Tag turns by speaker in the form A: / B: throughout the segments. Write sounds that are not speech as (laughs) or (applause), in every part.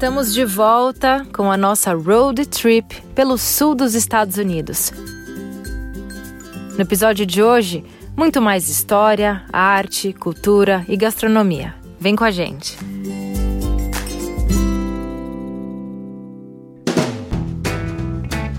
A: Estamos de volta com a nossa road trip pelo sul dos Estados Unidos. No episódio de hoje, muito mais história, arte, cultura e gastronomia. Vem com a gente.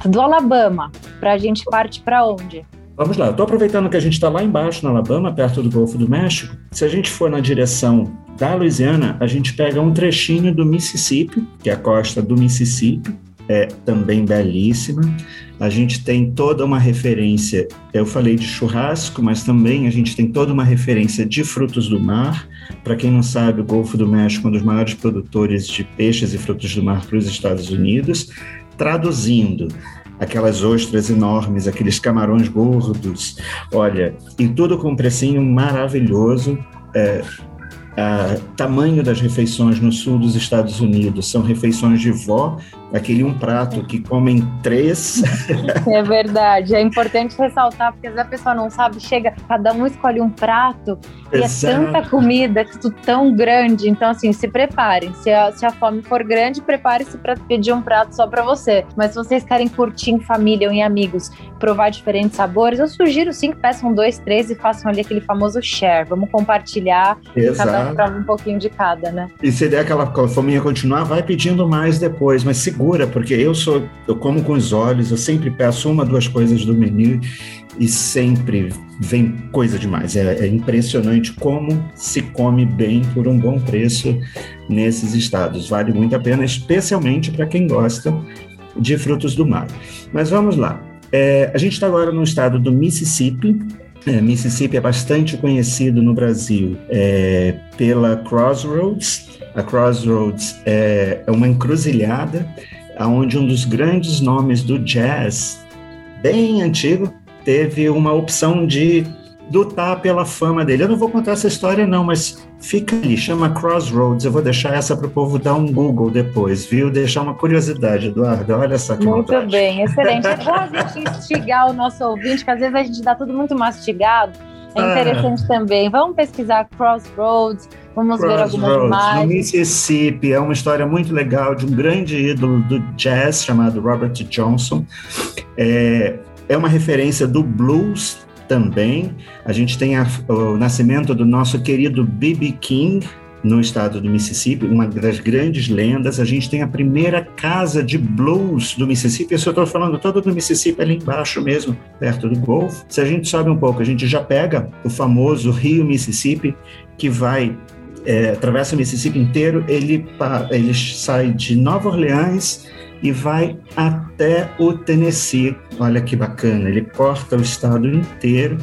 A: Do Alabama, para a gente parte para onde?
B: Vamos lá, estou aproveitando que a gente está lá embaixo, na Alabama, perto do Golfo do México. Se a gente for na direção da Louisiana, a gente pega um trechinho do Mississippi, que é a costa do Mississippi, é também belíssima. A gente tem toda uma referência, eu falei de churrasco, mas também a gente tem toda uma referência de frutos do mar. Para quem não sabe, o Golfo do México é um dos maiores produtores de peixes e frutos do mar para os Estados Unidos. Traduzindo, aquelas ostras enormes, aqueles camarões gordos, olha, e tudo com um precinho maravilhoso. É, Uh, tamanho das refeições no sul dos Estados Unidos são refeições de vó, aquele um prato que comem três.
A: É verdade, é importante ressaltar, porque às vezes a pessoa não sabe, chega, cada um escolhe um prato Exato. e é tanta comida, tudo tão grande. Então, assim, se preparem. Se a, se a fome for grande, prepare-se para pedir um prato só para você. Mas se vocês querem curtir em família ou em amigos, provar diferentes sabores, eu sugiro sim que peçam dois, três e façam ali aquele famoso share. Vamos compartilhar, Exato. cada um prova um pouquinho de cada, né?
B: E se der aquela fominha continuar, vai pedindo mais depois, mas porque eu sou, eu como com os olhos, eu sempre peço uma, duas coisas do menu e sempre vem coisa demais. É, é, impressionante como se come bem por um bom preço nesses estados. Vale muito a pena, especialmente para quem gosta de frutos do mar. Mas vamos lá. É, a gente está agora no estado do Mississippi. É, Mississippi é bastante conhecido no Brasil é, pela Crossroads. A Crossroads é, é uma encruzilhada onde um dos grandes nomes do jazz, bem antigo, teve uma opção de lutar pela fama dele. Eu não vou contar essa história, não, mas fica ali, chama Crossroads. Eu vou deixar essa para o povo dar um Google depois, viu? Deixar uma curiosidade, Eduardo. Olha só que
A: Muito vontade. bem, excelente. É bom a gente instigar o nosso ouvinte, que às vezes a gente dá tudo muito mastigado. É ah. interessante ah. também. Vamos pesquisar Crossroads, vamos Crossroads, ver algumas imagens.
B: No Mississippi é uma história muito legal de um grande ídolo do jazz chamado Robert Johnson. É, é uma referência do blues também. A gente tem a, o nascimento do nosso querido B.B. King, no estado do Mississippi, uma das grandes lendas. A gente tem a primeira casa de blues do Mississippi. Isso eu estou falando todo do Mississippi, ali embaixo mesmo, perto do Golfo. Se a gente sobe um pouco, a gente já pega o famoso Rio Mississippi, que vai é, atravessa o Mississippi inteiro. Ele, ele sai de Nova Orleans e vai até o Tennessee. Olha que bacana, ele corta o estado inteiro.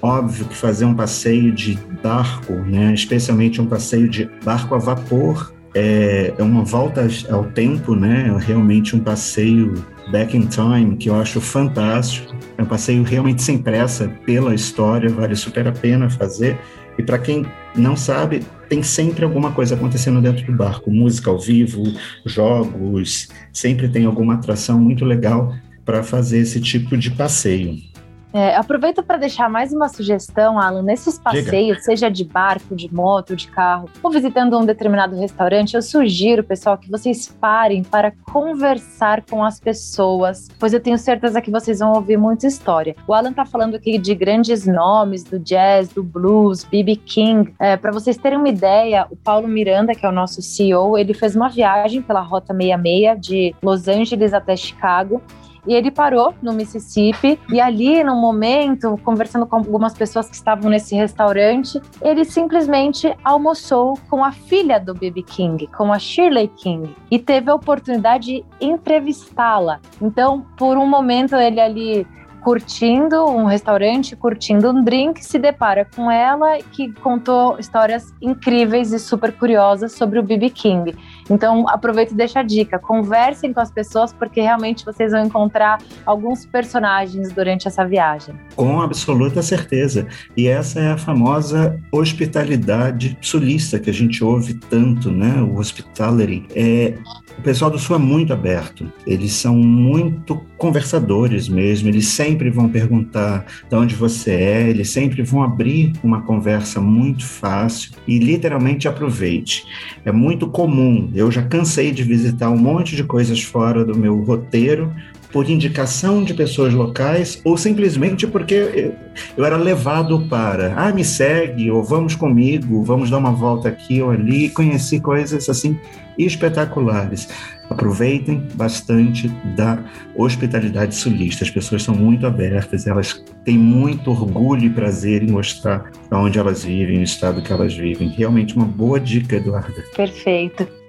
B: Óbvio que fazer um passeio de barco, né, especialmente um passeio de barco a vapor, é, é uma volta ao tempo, né, é realmente um passeio back in time que eu acho fantástico. É um passeio realmente sem pressa pela história, vale super a pena fazer. E para quem não sabe, tem sempre alguma coisa acontecendo dentro do barco, música ao vivo, jogos, sempre tem alguma atração muito legal para fazer esse tipo de passeio.
A: É, aproveito para deixar mais uma sugestão, Alan. Nesses passeios, Diga. seja de barco, de moto, de carro, ou visitando um determinado restaurante, eu sugiro, pessoal, que vocês parem para conversar com as pessoas, pois eu tenho certeza que vocês vão ouvir muita história. O Alan está falando aqui de grandes nomes do jazz, do blues, B.B. King. É, para vocês terem uma ideia, o Paulo Miranda, que é o nosso CEO, ele fez uma viagem pela Rota 66 de Los Angeles até Chicago e ele parou no Mississippi e ali, no momento, conversando com algumas pessoas que estavam nesse restaurante, ele simplesmente almoçou com a filha do B.B. King, com a Shirley King, e teve a oportunidade de entrevistá-la. Então, por um momento, ele ali curtindo um restaurante, curtindo um drink, se depara com ela que contou histórias incríveis e super curiosas sobre o BB King. Então, aproveita e deixa a dica. Conversem com as pessoas, porque realmente vocês vão encontrar alguns personagens durante essa viagem.
B: Com absoluta certeza. E essa é a famosa hospitalidade sulista que a gente ouve tanto, né? O hospitality. É, o pessoal do Sul é muito aberto. Eles são muito conversadores mesmo. Eles sempre vão perguntar de onde você é, eles sempre vão abrir uma conversa muito fácil e literalmente aproveite. É muito comum eu já cansei de visitar um monte de coisas fora do meu roteiro por indicação de pessoas locais ou simplesmente porque eu, era levado para, ah, me segue, ou vamos comigo, vamos dar uma volta aqui ou ali, conheci coisas assim espetaculares. Aproveitem bastante da hospitalidade sulista. As pessoas são muito abertas, elas têm muito orgulho e prazer em mostrar onde elas vivem, o estado que elas vivem. Realmente uma boa dica, Eduarda.
A: Perfeito.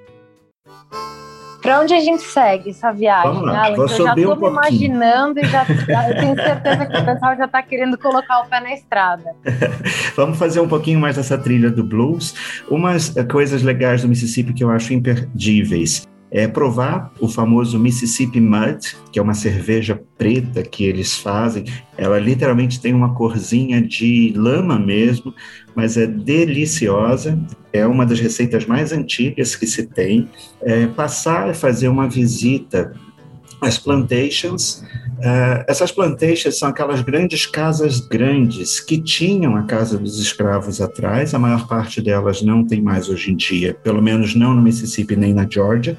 A: Para onde a gente segue essa viagem,
B: Vamos lá,
A: Alan?
B: vou
A: eu já
B: estou
A: um me imaginando e já, eu tenho certeza que o pessoal já está querendo colocar o pé na estrada. (laughs)
B: Vamos fazer um pouquinho mais dessa trilha do blues. Umas eh, coisas legais do Mississippi que eu acho imperdíveis é provar o famoso Mississippi Mud, que é uma cerveja preta que eles fazem. Ela literalmente tem uma corzinha de lama mesmo, mas é deliciosa. É uma das receitas mais antigas que se tem. É, passar e fazer uma visita às plantations. Uh, essas plantations são aquelas grandes casas grandes que tinham a casa dos escravos atrás. A maior parte delas não tem mais hoje em dia, pelo menos não no Mississippi nem na Georgia.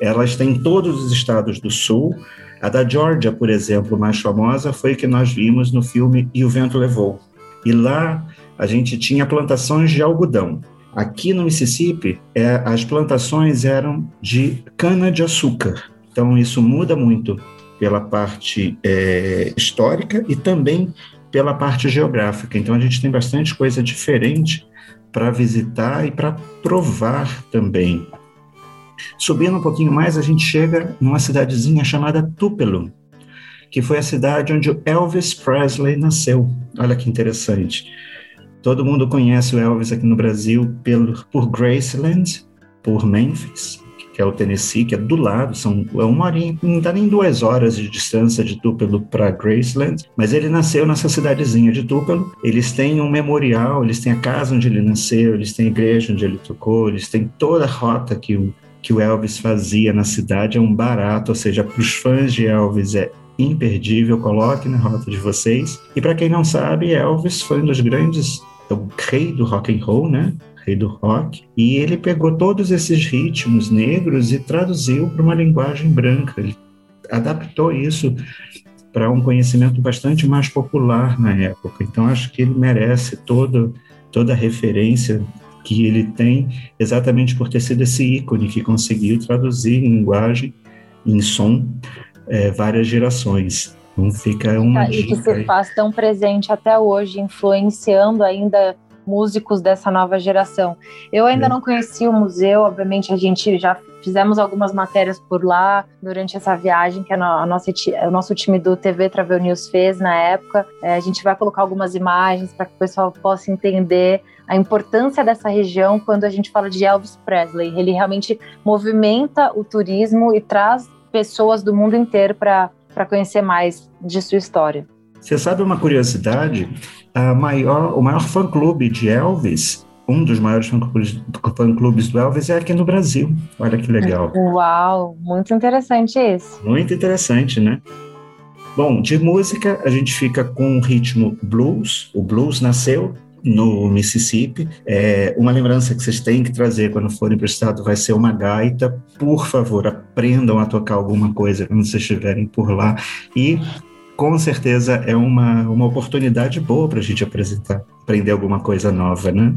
B: Elas têm em todos os estados do sul. A da Georgia, por exemplo, mais famosa, foi que nós vimos no filme E o Vento Levou. E lá a gente tinha plantações de algodão. Aqui no Mississippi, é, as plantações eram de cana-de-açúcar. Então, isso muda muito pela parte é, histórica e também pela parte geográfica. Então, a gente tem bastante coisa diferente para visitar e para provar também. Subindo um pouquinho mais, a gente chega numa cidadezinha chamada Tupelo, que foi a cidade onde Elvis Presley nasceu. Olha que interessante. Todo mundo conhece o Elvis aqui no Brasil pelo, por Graceland, por Memphis, que é o Tennessee, que é do lado, são é uma horinha, não dá nem duas horas de distância de Tupelo para Graceland, mas ele nasceu nessa cidadezinha de Tupelo. Eles têm um memorial, eles têm a casa onde ele nasceu, eles têm a igreja onde ele tocou, eles têm toda a rota que o, que o Elvis fazia na cidade, é um barato, ou seja, para os fãs de Elvis é imperdível, coloque na rota de vocês. E para quem não sabe, Elvis foi um dos grandes, é o rei do rock and roll, né? Rei do rock. E ele pegou todos esses ritmos negros e traduziu para uma linguagem branca. Ele adaptou isso para um conhecimento bastante mais popular na época. Então acho que ele merece todo, toda a referência que ele tem, exatamente por ter sido esse ícone que conseguiu traduzir em linguagem, em som, é, várias gerações. Então fica uma
A: tá, dica. E que se faz tão presente até hoje, influenciando ainda músicos dessa nova geração. Eu ainda é. não conheci o museu, obviamente a gente já fizemos algumas matérias por lá durante essa viagem que a, nossa, o nosso time do TV Travel News fez na época. É, a gente vai colocar algumas imagens para que o pessoal possa entender a importância dessa região quando a gente fala de Elvis Presley. Ele realmente movimenta o turismo e traz pessoas do mundo inteiro para conhecer mais de sua história.
B: Você sabe uma curiosidade? A maior, o maior fã-clube de Elvis, um dos maiores fã-clubes do Elvis é aqui no Brasil. Olha que legal.
A: Uau, muito interessante isso.
B: Muito interessante, né? Bom, de música, a gente fica com o ritmo blues. O blues nasceu no Mississippi. É, uma lembrança que vocês têm que trazer quando forem para o estado vai ser uma gaita. Por favor, aprendam a tocar alguma coisa quando vocês estiverem por lá. E com certeza é uma, uma oportunidade boa para a gente apresentar, aprender alguma coisa nova, né?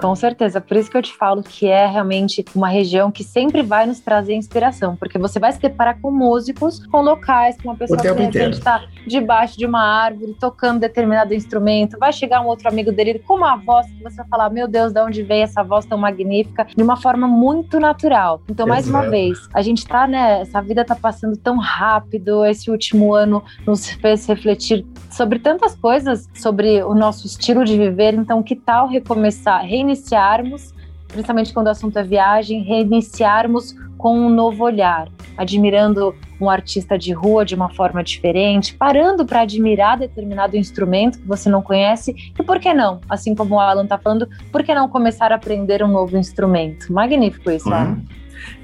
A: Com certeza, por isso que eu te falo que é realmente uma região que sempre vai nos trazer inspiração, porque você vai se deparar com músicos, com locais, com uma pessoa que de repente está debaixo de uma árvore, tocando determinado instrumento, vai chegar um outro amigo dele com uma voz que você vai falar, meu Deus, de onde veio essa voz tão magnífica, de uma forma muito natural. Então, mais Exato. uma vez, a gente tá, né, essa vida tá passando tão rápido, esse último ano nos fez refletir sobre tantas coisas, sobre o nosso estilo de viver, então que tal recomeçar, reiniciar reiniciarmos, principalmente quando o assunto é viagem, reiniciarmos com um novo olhar, admirando um artista de rua de uma forma diferente, parando para admirar determinado instrumento que você não conhece e por que não, assim como o Alan está falando, por que não começar a aprender um novo instrumento? Magnífico isso, Alan. Uhum.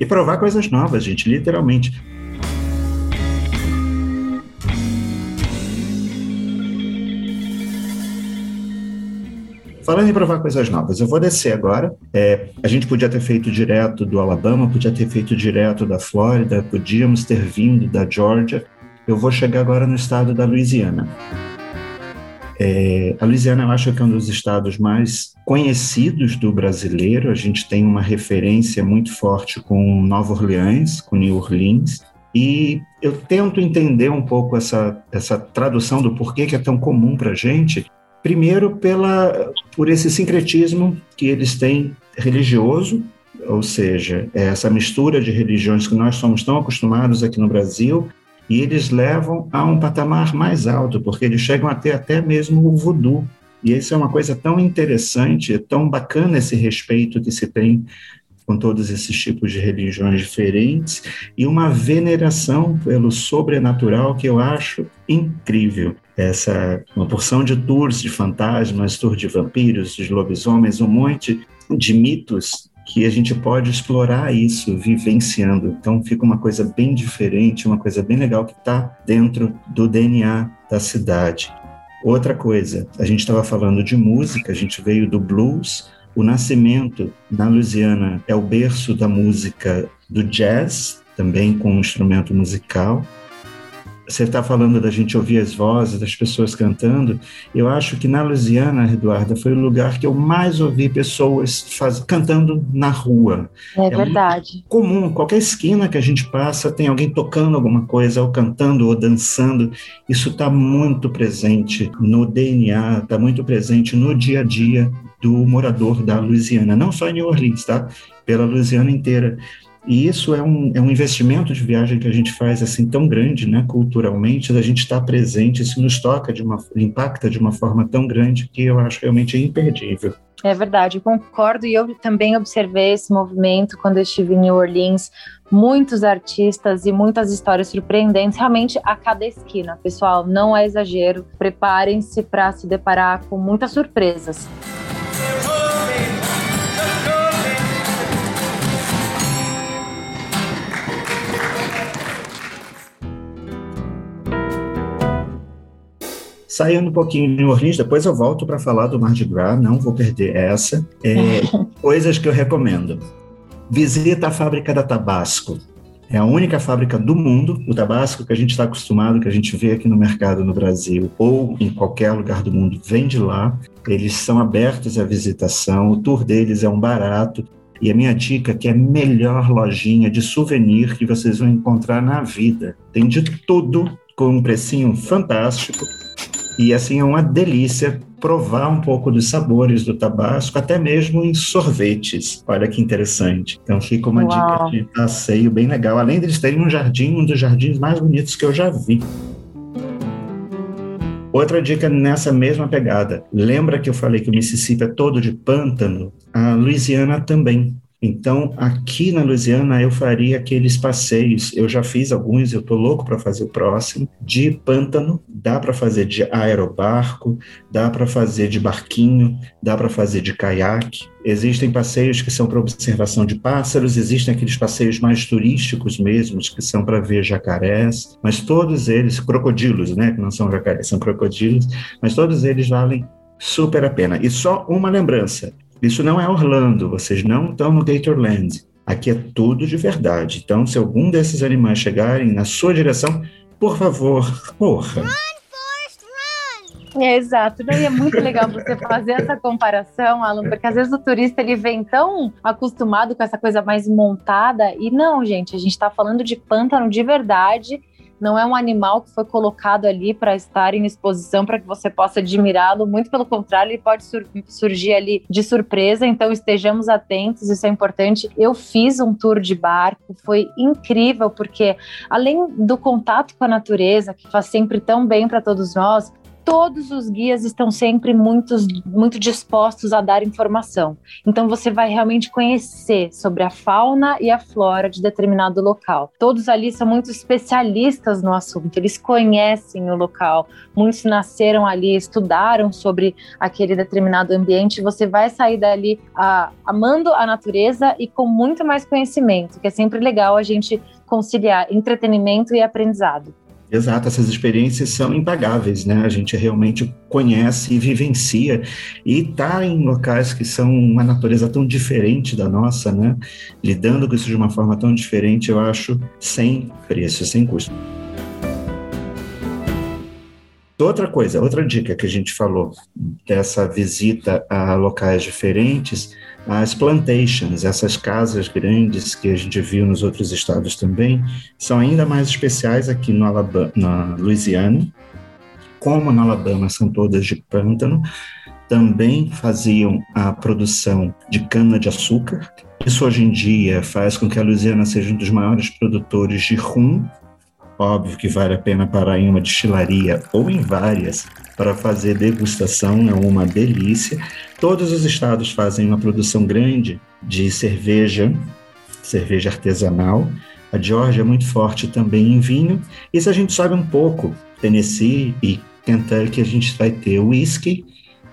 B: E provar coisas novas, gente, literalmente. Falando em provar coisas novas, eu vou descer agora. É, a gente podia ter feito direto do Alabama, podia ter feito direto da Flórida, podíamos ter vindo da Georgia. Eu vou chegar agora no estado da Louisiana. É, a Louisiana, eu acho que é um dos estados mais conhecidos do brasileiro. A gente tem uma referência muito forte com Nova Orleans, com New Orleans. E eu tento entender um pouco essa, essa tradução do porquê que é tão comum para a gente, Primeiro, pela, por esse sincretismo que eles têm religioso, ou seja, é essa mistura de religiões que nós somos tão acostumados aqui no Brasil, e eles levam a um patamar mais alto, porque eles chegam a ter até mesmo o voodoo. E isso é uma coisa tão interessante, tão bacana esse respeito que se tem com todos esses tipos de religiões diferentes e uma veneração pelo sobrenatural que eu acho incrível essa uma porção de tours de fantasmas, tours de vampiros, de lobisomens, um monte de mitos que a gente pode explorar isso vivenciando. Então fica uma coisa bem diferente, uma coisa bem legal que está dentro do DNA da cidade. Outra coisa, a gente estava falando de música, a gente veio do blues. O nascimento na Louisiana é o berço da música do jazz, também com um instrumento musical você está falando da gente ouvir as vozes das pessoas cantando. Eu acho que na Louisiana, Eduarda, foi o lugar que eu mais ouvi pessoas faz, cantando na rua.
A: É, é verdade.
B: comum, qualquer esquina que a gente passa tem alguém tocando alguma coisa, ou cantando, ou dançando. Isso está muito presente no DNA, está muito presente no dia a dia do morador da Louisiana, não só em New Orleans, tá? Pela Louisiana inteira. E isso é um, é um investimento de viagem que a gente faz assim tão grande, né, culturalmente, da gente estar presente, isso nos toca de uma, impacta de uma forma tão grande que eu acho realmente imperdível.
A: É verdade, concordo. E eu também observei esse movimento quando eu estive em New Orleans. Muitos artistas e muitas histórias surpreendentes, realmente a cada esquina. Pessoal, não é exagero. Preparem-se para se deparar com muitas surpresas.
B: Saindo um pouquinho de New Orleans, depois eu volto para falar do Mardi Gras, não vou perder essa. É, (laughs) coisas que eu recomendo. Visita a fábrica da Tabasco. É a única fábrica do mundo, o tabasco que a gente está acostumado, que a gente vê aqui no mercado no Brasil ou em qualquer lugar do mundo, vem de lá. Eles são abertos à visitação, o tour deles é um barato. E a minha dica é que é a melhor lojinha de souvenir que vocês vão encontrar na vida. Tem de tudo com um precinho fantástico e assim é uma delícia provar um pouco dos sabores do tabasco, até mesmo em sorvetes. Olha que interessante. Então fica uma Uau. dica de passeio bem legal. Além de eles terem um jardim, um dos jardins mais bonitos que eu já vi. Outra dica nessa mesma pegada. Lembra que eu falei que o Mississippi é todo de pântano? A Louisiana também. Então, aqui na Louisiana, eu faria aqueles passeios. Eu já fiz alguns, eu estou louco para fazer o próximo. De pântano, dá para fazer de aerobarco, dá para fazer de barquinho, dá para fazer de caiaque. Existem passeios que são para observação de pássaros, existem aqueles passeios mais turísticos mesmo, que são para ver jacarés, mas todos eles, crocodilos, né? Que não são jacarés, são crocodilos, mas todos eles valem super a pena. E só uma lembrança: isso não é Orlando, vocês não estão no Gatorland. Aqui é tudo de verdade. Então, se algum desses animais chegarem na sua direção, por favor, corra.
A: É, exato. Não, e é muito legal você fazer essa comparação, Alan, porque às vezes o turista ele vem tão acostumado com essa coisa mais montada e não, gente, a gente está falando de pântano de verdade não é um animal que foi colocado ali para estar em exposição para que você possa admirá-lo, muito pelo contrário, ele pode sur surgir ali de surpresa, então estejamos atentos, isso é importante. Eu fiz um tour de barco, foi incrível, porque além do contato com a natureza, que faz sempre tão bem para todos nós, todos os guias estão sempre muito, muito dispostos a dar informação. Então você vai realmente conhecer sobre a fauna e a flora de determinado local. Todos ali são muito especialistas no assunto, eles conhecem o local. Muitos nasceram ali, estudaram sobre aquele determinado ambiente. Você vai sair dali amando a natureza e com muito mais conhecimento, que é sempre legal a gente conciliar entretenimento e aprendizado.
B: Exato, essas experiências são impagáveis, né? A gente realmente conhece e vivencia e está em locais que são uma natureza tão diferente da nossa, né? Lidando com isso de uma forma tão diferente, eu acho sem preço, sem custo. Outra coisa, outra dica que a gente falou dessa visita a locais diferentes, as plantations, essas casas grandes que a gente viu nos outros estados também, são ainda mais especiais aqui no Alabama, na Louisiana. Como no Alabama são todas de pântano, também faziam a produção de cana-de-açúcar. Isso hoje em dia faz com que a Louisiana seja um dos maiores produtores de rum Óbvio que vale a pena parar em uma destilaria ou em várias para fazer degustação, é uma delícia. Todos os estados fazem uma produção grande de cerveja, cerveja artesanal. A Georgia é muito forte também em vinho. Se a gente sobe um pouco, Tennessee e Kentucky, a gente vai ter o whisky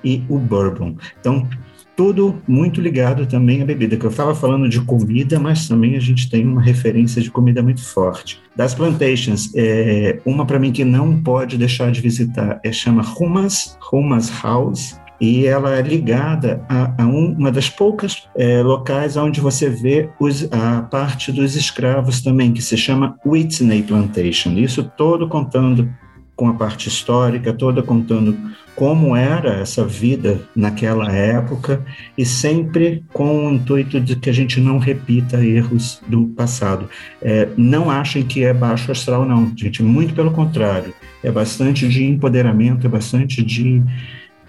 B: e o bourbon. Então, tudo muito ligado também à bebida, que eu estava falando de comida, mas também a gente tem uma referência de comida muito forte. Das plantations, é, uma para mim que não pode deixar de visitar é chama Humas, Humas House, e ela é ligada a, a um, uma das poucas é, locais onde você vê os, a parte dos escravos também, que se chama Whitney Plantation. Isso todo contando com a parte histórica, toda contando como era essa vida naquela época e sempre com o intuito de que a gente não repita erros do passado. É, não achem que é baixo astral, não, gente, muito pelo contrário. É bastante de empoderamento, é bastante de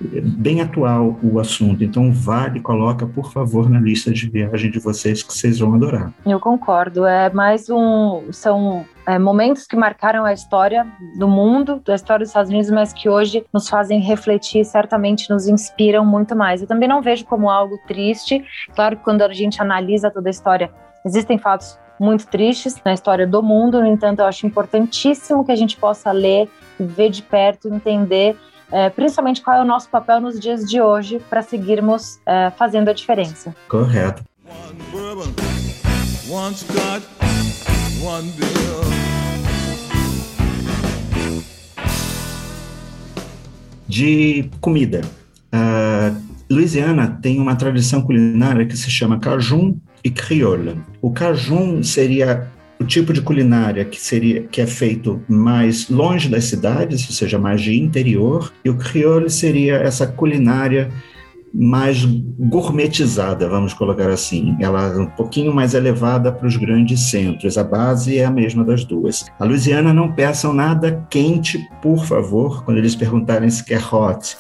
B: bem atual o assunto. Então, vale, coloca, por favor, na lista de viagem de vocês que vocês vão adorar.
A: Eu concordo. É mais um. São é, momentos que marcaram a história do mundo, da história dos Estados Unidos, mas que hoje nos fazem refletir, certamente nos inspiram muito mais. Eu também não vejo como algo triste. Claro que quando a gente analisa toda a história, existem fatos muito tristes na história do mundo, no entanto, eu acho importantíssimo que a gente possa ler, ver de perto, entender é, principalmente qual é o nosso papel nos dias de hoje para seguirmos é, fazendo a diferença.
B: Correto. De comida. Uh, Louisiana tem uma tradição culinária que se chama cajun e crioula. O cajun seria o tipo de culinária que seria que é feito mais longe das cidades, ou seja, mais de interior, e o crioulo seria essa culinária mais gourmetizada, vamos colocar assim. Ela é um pouquinho mais elevada para os grandes centros. A base é a mesma das duas. A Louisiana não peçam nada quente, por favor, quando eles perguntarem se quer hot.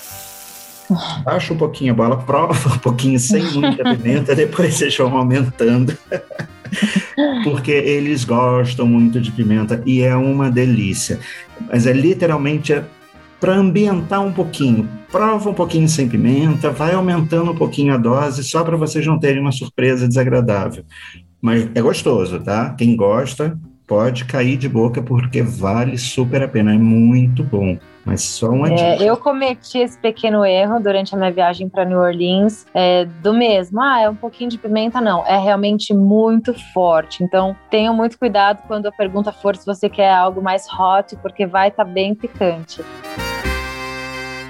B: Baixa um pouquinho a bola, prova um pouquinho sem muita (laughs) pimenta, depois vocês vão aumentando. porque eles gostam muito de pimenta e é uma delícia. Mas é literalmente é para ambientar um pouquinho. Prova um pouquinho sem pimenta, vai aumentando um pouquinho a dose, só para vocês não terem uma surpresa desagradável. Mas é gostoso, tá? Quem gosta, pode cair de boca porque vale super a pena, é muito bom. Mas só uma
A: é, Eu cometi esse pequeno erro durante a minha viagem para New Orleans, é, do mesmo, ah, é um pouquinho de pimenta, não, é realmente muito forte. Então, tenham muito cuidado quando a pergunta for se você quer algo mais hot, porque vai estar tá bem picante.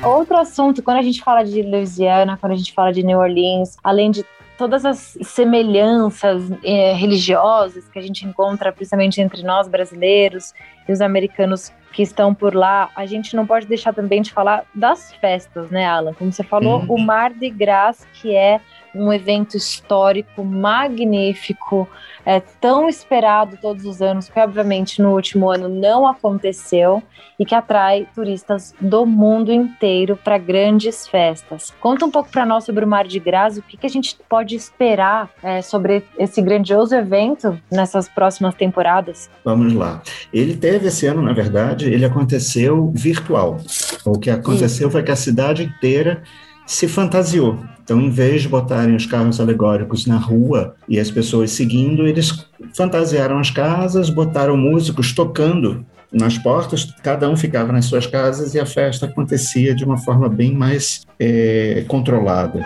A: Outro assunto, quando a gente fala de Louisiana, quando a gente fala de New Orleans, além de todas as semelhanças é, religiosas que a gente encontra, principalmente entre nós brasileiros e os americanos que estão por lá, a gente não pode deixar também de falar das festas, né, Alan? Como você falou, uhum. o Mar de Gras, que é um evento histórico magnífico, é tão esperado todos os anos, que obviamente no último ano não aconteceu e que atrai turistas do mundo inteiro para grandes festas. Conta um pouco para nós sobre o Mar de Gras, o que, que a gente pode esperar é, sobre esse grandioso evento nessas próximas temporadas?
B: Vamos lá. Ele teve esse ano, na verdade, ele aconteceu virtual. O que aconteceu Isso. foi que a cidade inteira se fantasiou. Então, em vez de botarem os carros alegóricos na rua e as pessoas seguindo, eles fantasiaram as casas, botaram músicos tocando nas portas, cada um ficava nas suas casas e a festa acontecia de uma forma bem mais é, controlada.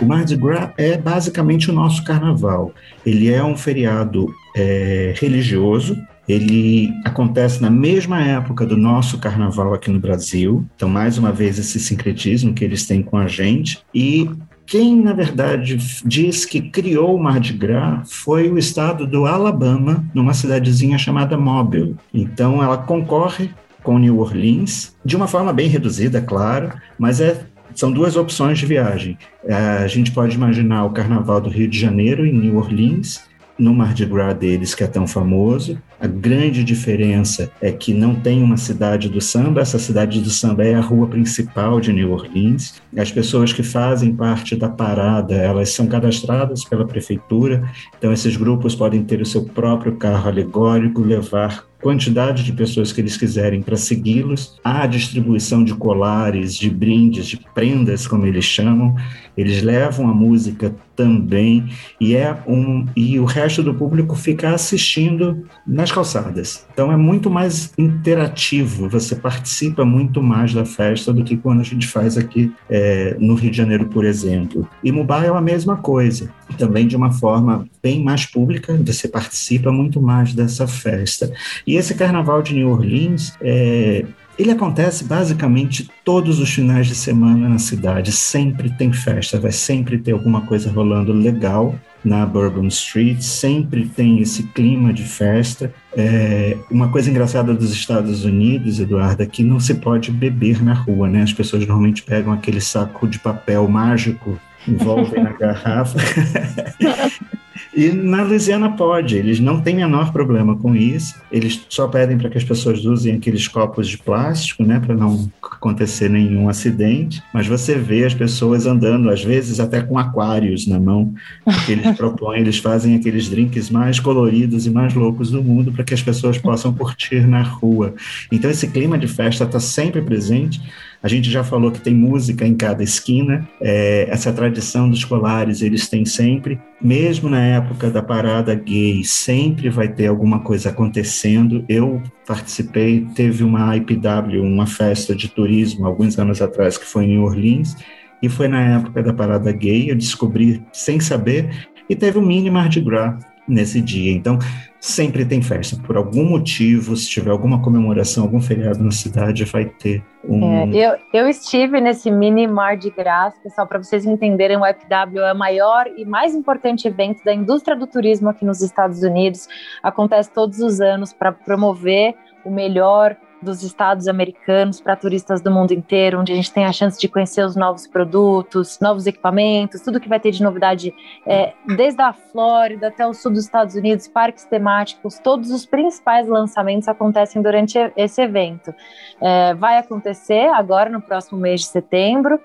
B: O Mardi Gras é basicamente o nosso carnaval. Ele é um feriado é, religioso, ele acontece na mesma época do nosso carnaval aqui no Brasil. Então, mais uma vez, esse sincretismo que eles têm com a gente. E quem, na verdade, diz que criou o Mardi Gras foi o estado do Alabama, numa cidadezinha chamada Mobile. Então, ela concorre com New Orleans, de uma forma bem reduzida, claro, mas é são duas opções de viagem. É, a gente pode imaginar o Carnaval do Rio de Janeiro em New Orleans no Mardi Gras deles, que é tão famoso. A grande diferença é que não tem uma cidade do samba, essa cidade do samba é a rua principal de New Orleans. As pessoas que fazem parte da parada, elas são cadastradas pela prefeitura, então esses grupos podem ter o seu próprio carro alegórico, levar quantidade de pessoas que eles quiserem para segui-los, a distribuição de colares, de brindes, de prendas, como eles chamam. Eles levam a música também e é um e o resto do público fica assistindo nas calçadas. Então é muito mais interativo. Você participa muito mais da festa do que quando a gente faz aqui é, no Rio de Janeiro, por exemplo. E Mumbai é a mesma coisa, também de uma forma bem mais pública. Você participa muito mais dessa festa. E esse Carnaval de New Orleans é, ele acontece basicamente todos os finais de semana na cidade, sempre tem festa, vai sempre ter alguma coisa rolando legal na Bourbon Street, sempre tem esse clima de festa. É, uma coisa engraçada dos Estados Unidos, Eduardo, é que não se pode beber na rua, né? As pessoas normalmente pegam aquele saco de papel mágico, envolvem na (laughs) garrafa (laughs) E na Louisiana pode, eles não têm menor problema com isso. Eles só pedem para que as pessoas usem aqueles copos de plástico, né, para não acontecer nenhum acidente. Mas você vê as pessoas andando, às vezes até com aquários na mão, que eles (laughs) propõem, eles fazem aqueles drinks mais coloridos e mais loucos do mundo para que as pessoas possam curtir na rua. Então esse clima de festa está sempre presente. A gente já falou que tem música em cada esquina, é, essa tradição dos colares eles têm sempre, mesmo na época da parada gay, sempre vai ter alguma coisa acontecendo. Eu participei, teve uma IPW, uma festa de turismo, alguns anos atrás, que foi em New Orleans, e foi na época da parada gay, eu descobri sem saber, e teve o mini Mardi Gras nesse dia. Então, sempre tem festa. Por algum motivo, se tiver alguma comemoração, algum feriado na cidade, vai ter um.
A: É, eu, eu estive nesse mini Mar de Gras, pessoal, para vocês entenderem, o FW é o maior e mais importante evento da indústria do turismo aqui nos Estados Unidos. Acontece todos os anos para promover o melhor dos estados americanos para turistas do mundo inteiro, onde a gente tem a chance de conhecer os novos produtos, novos equipamentos, tudo que vai ter de novidade, é, desde a Flórida até o sul dos Estados Unidos, parques temáticos, todos os principais lançamentos acontecem durante esse evento. É, vai acontecer agora no próximo mês de setembro.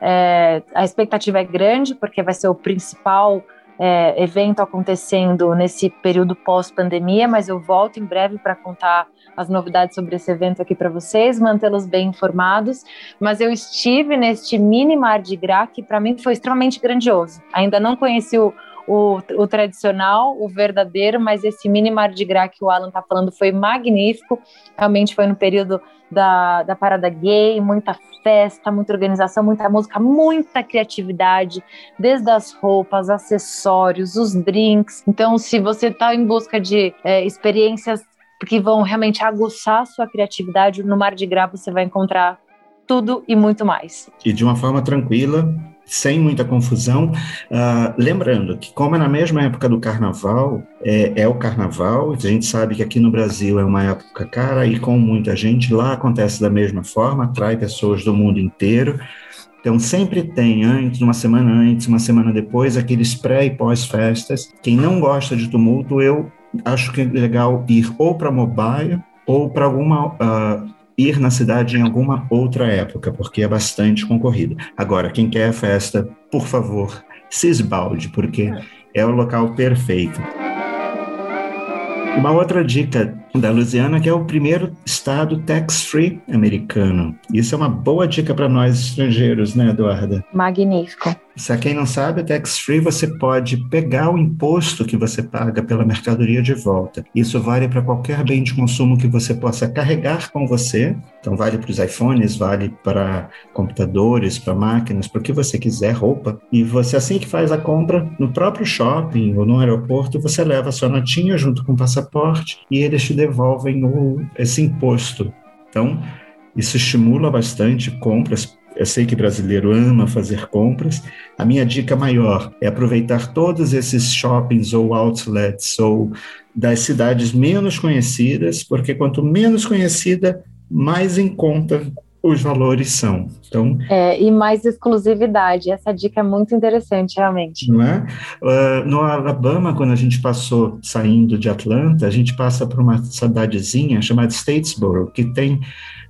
A: É, a expectativa é grande, porque vai ser o principal é, evento acontecendo nesse período pós-pandemia, mas eu volto em breve para contar as novidades sobre esse evento aqui para vocês, mantê-los bem informados. Mas eu estive neste mini Mar de Gras, que para mim foi extremamente grandioso. Ainda não conheci o, o, o, tradicional, o verdadeiro, mas esse mini Mar de Gras que o Alan está falando foi magnífico. Realmente foi no período da, da parada gay, muita festa, muita organização, muita música, muita criatividade, desde as roupas, acessórios, os drinks. Então, se você está em busca de é, experiências que vão realmente aguçar sua criatividade, no Mar de Gras você vai encontrar tudo e muito mais.
B: E de uma forma tranquila, sem muita confusão. Uh, lembrando que, como é na mesma época do carnaval, é, é, o carnaval, a gente sabe que aqui no Brasil é uma época cara e com muita gente, lá acontece da mesma forma, atrai pessoas do mundo inteiro. Então, sempre tem antes, uma semana antes, uma semana depois, aqueles pré e pós-festas. Quem não gosta de tumulto, eu acho que é legal ir ou para mobile ou para alguma. Uh, ir na cidade em alguma outra época, porque é bastante concorrido. Agora, quem quer festa, por favor, se esbalde, porque é o local perfeito. Uma outra dica da Louisiana, que é o primeiro estado tax-free americano. Isso é uma boa dica para nós estrangeiros, né, Eduarda?
A: Magnífico.
B: Se quem não sabe, tax-free você pode pegar o imposto que você paga pela mercadoria de volta. Isso vale para qualquer bem de consumo que você possa carregar com você. Então, vale para os iPhones, vale para computadores, para máquinas, para o que você quiser, roupa. E você, assim que faz a compra, no próprio shopping ou no aeroporto, você leva a sua notinha junto com o passaporte e eles te devolvem o, esse imposto. Então, isso estimula bastante compras eu sei que brasileiro ama fazer compras. A minha dica maior é aproveitar todos esses shoppings ou outlets ou das cidades menos conhecidas, porque quanto menos conhecida, mais em conta os valores são. Então,
A: é, e mais exclusividade. Essa dica é muito interessante, realmente.
B: Não é? Uh, no Alabama, quando a gente passou saindo de Atlanta, a gente passa por uma cidadezinha chamada Statesboro, que tem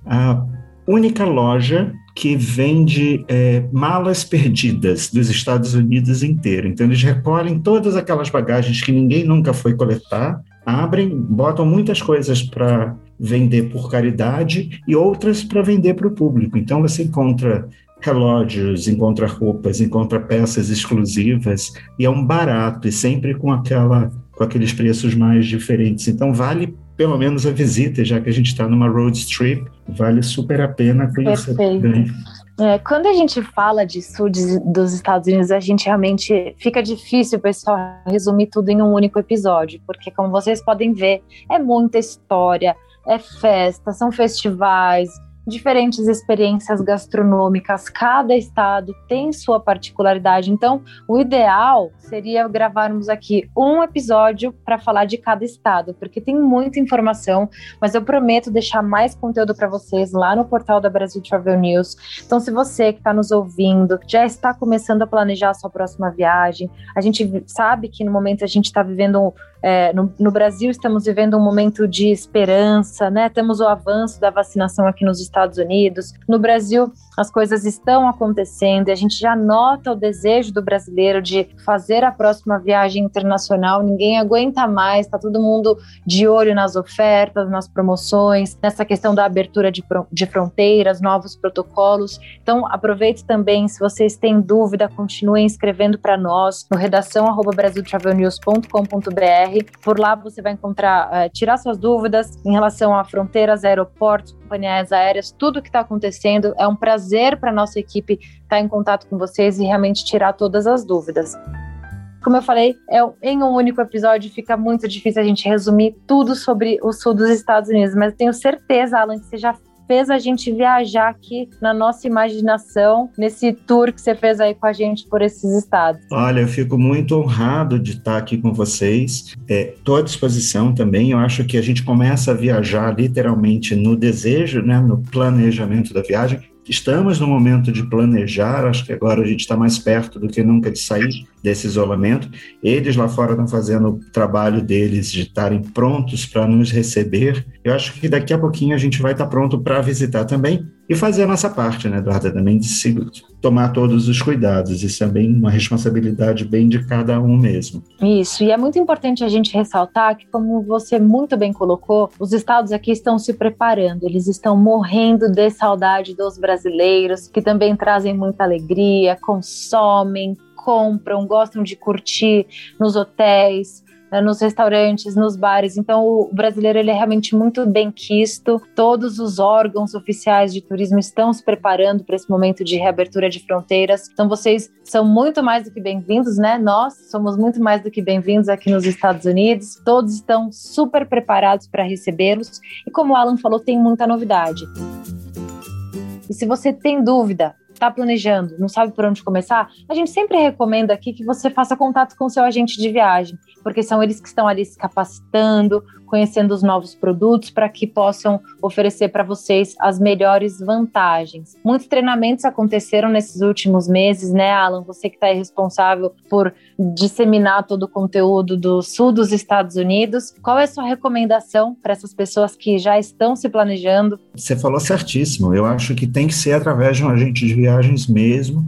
B: a única loja que vende é, malas perdidas dos Estados Unidos inteiro. Então, eles recolhem todas aquelas bagagens que ninguém nunca foi coletar, abrem, botam muitas coisas para vender por caridade e outras para vender para o público. Então, você encontra relógios, encontra roupas, encontra peças exclusivas e é um barato e sempre com aquela com aqueles preços mais diferentes. Então vale pelo menos a visita, já que a gente está numa road trip, vale super a pena conhecer.
A: Perfeito. É, quando a gente fala de sul dos Estados Unidos, a gente realmente fica difícil, pessoal, resumir tudo em um único episódio, porque como vocês podem ver, é muita história, é festa, são festivais, diferentes experiências gastronômicas, cada estado tem sua particularidade. Então, o ideal seria gravarmos aqui um episódio para falar de cada estado, porque tem muita informação, mas eu prometo deixar mais conteúdo para vocês lá no portal da Brasil Travel News. Então, se você que está nos ouvindo já está começando a planejar a sua próxima viagem, a gente sabe que no momento a gente está vivendo é, no, no, Brasil estamos vivendo um momento de esperança, né? Temos o avanço da vacinação aqui nos Estados Unidos. No Brasil, as coisas estão acontecendo e a gente já nota o desejo do brasileiro de fazer a próxima viagem internacional. Ninguém aguenta mais, está todo mundo de olho nas ofertas, nas promoções, nessa questão da abertura de, de fronteiras, novos protocolos. Então, aproveite também, se vocês têm dúvida, continuem escrevendo para nós no redação por lá você vai encontrar, uh, tirar suas dúvidas em relação a fronteiras, aeroportos, companhias aéreas, tudo que está acontecendo. É um prazer para nossa equipe estar tá em contato com vocês e realmente tirar todas as dúvidas. Como eu falei, é, em um único episódio fica muito difícil a gente resumir tudo sobre o sul dos Estados Unidos, mas tenho certeza, Alan, que você já fez a gente viajar aqui na nossa imaginação, nesse tour que você fez aí com a gente por esses estados.
B: Olha, eu fico muito honrado de estar aqui com vocês. Estou é, à disposição também. Eu acho que a gente começa a viajar literalmente no desejo, né, no planejamento da viagem. Estamos no momento de planejar, acho que agora a gente está mais perto do que nunca de sair desse isolamento. Eles lá fora estão fazendo o trabalho deles de estarem prontos para nos receber. Eu acho que daqui a pouquinho a gente vai estar tá pronto para visitar também e fazer a nossa parte, né, Eduardo? Também de se tomar todos os cuidados. Isso é bem uma responsabilidade bem de cada um mesmo.
A: Isso, e é muito importante a gente ressaltar que, como você muito bem colocou, os estados aqui estão se preparando, eles estão morrendo de saudade dos brasileiros, que também trazem muita alegria, consomem, compram, gostam de curtir nos hotéis, né, nos restaurantes, nos bares. Então, o brasileiro ele é realmente muito bem quisto. Todos os órgãos oficiais de turismo estão se preparando para esse momento de reabertura de fronteiras. Então, vocês são muito mais do que bem-vindos, né? Nós somos muito mais do que bem-vindos aqui nos Estados Unidos. Todos estão super preparados para recebê-los. E como o Alan falou, tem muita novidade. E se você tem dúvida, está planejando, não sabe por onde começar, a gente sempre recomenda aqui que você faça contato com seu agente de viagem, porque são eles que estão ali se capacitando, conhecendo os novos produtos para que possam oferecer para vocês as melhores vantagens. Muitos treinamentos aconteceram nesses últimos meses, né, Alan? Você que está responsável por disseminar todo o conteúdo do sul dos Estados Unidos. Qual é a sua recomendação para essas pessoas que já estão se planejando?
B: Você falou certíssimo. Eu acho que tem que ser através de um agente de viagens mesmo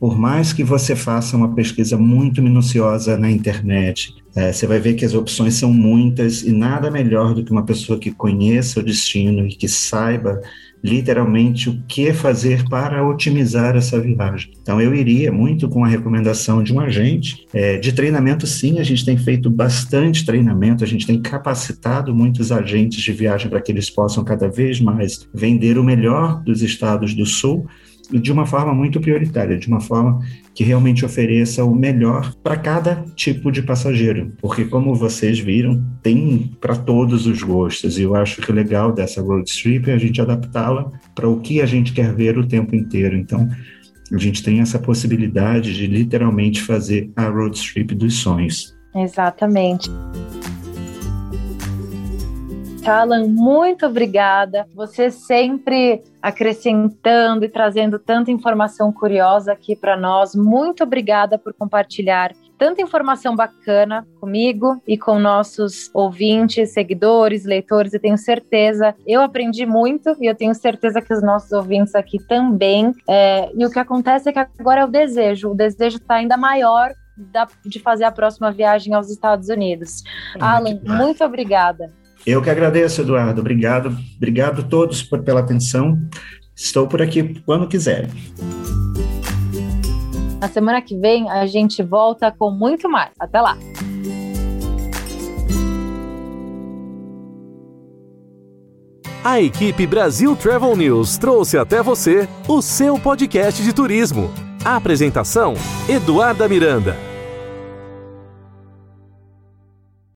B: por mais que você faça uma pesquisa muito minuciosa na internet, é, você vai ver que as opções são muitas e nada melhor do que uma pessoa que conheça o destino e que saiba literalmente o que fazer para otimizar essa viagem. Então, eu iria muito com a recomendação de um agente. É, de treinamento, sim, a gente tem feito bastante treinamento, a gente tem capacitado muitos agentes de viagem para que eles possam cada vez mais vender o melhor dos estados do Sul de uma forma muito prioritária, de uma forma que realmente ofereça o melhor para cada tipo de passageiro, porque como vocês viram, tem para todos os gostos, e eu acho que o legal dessa road trip é a gente adaptá-la para o que a gente quer ver o tempo inteiro. Então, a gente tem essa possibilidade de literalmente fazer a road trip dos sonhos.
A: Exatamente. Alan, muito obrigada. Você sempre acrescentando e trazendo tanta informação curiosa aqui para nós. Muito obrigada por compartilhar tanta informação bacana comigo e com nossos ouvintes, seguidores, leitores. Eu tenho certeza, eu aprendi muito e eu tenho certeza que os nossos ouvintes aqui também. É, e o que acontece é que agora é o desejo. O desejo está ainda maior de fazer a próxima viagem aos Estados Unidos. Ah, Alan, muito obrigada.
B: Eu que agradeço, Eduardo. Obrigado, obrigado a todos por, pela atenção. Estou por aqui quando quiserem.
A: Na semana que vem a gente volta com muito mais. Até lá.
C: A equipe Brasil Travel News trouxe até você o seu podcast de turismo. A apresentação: Eduarda Miranda.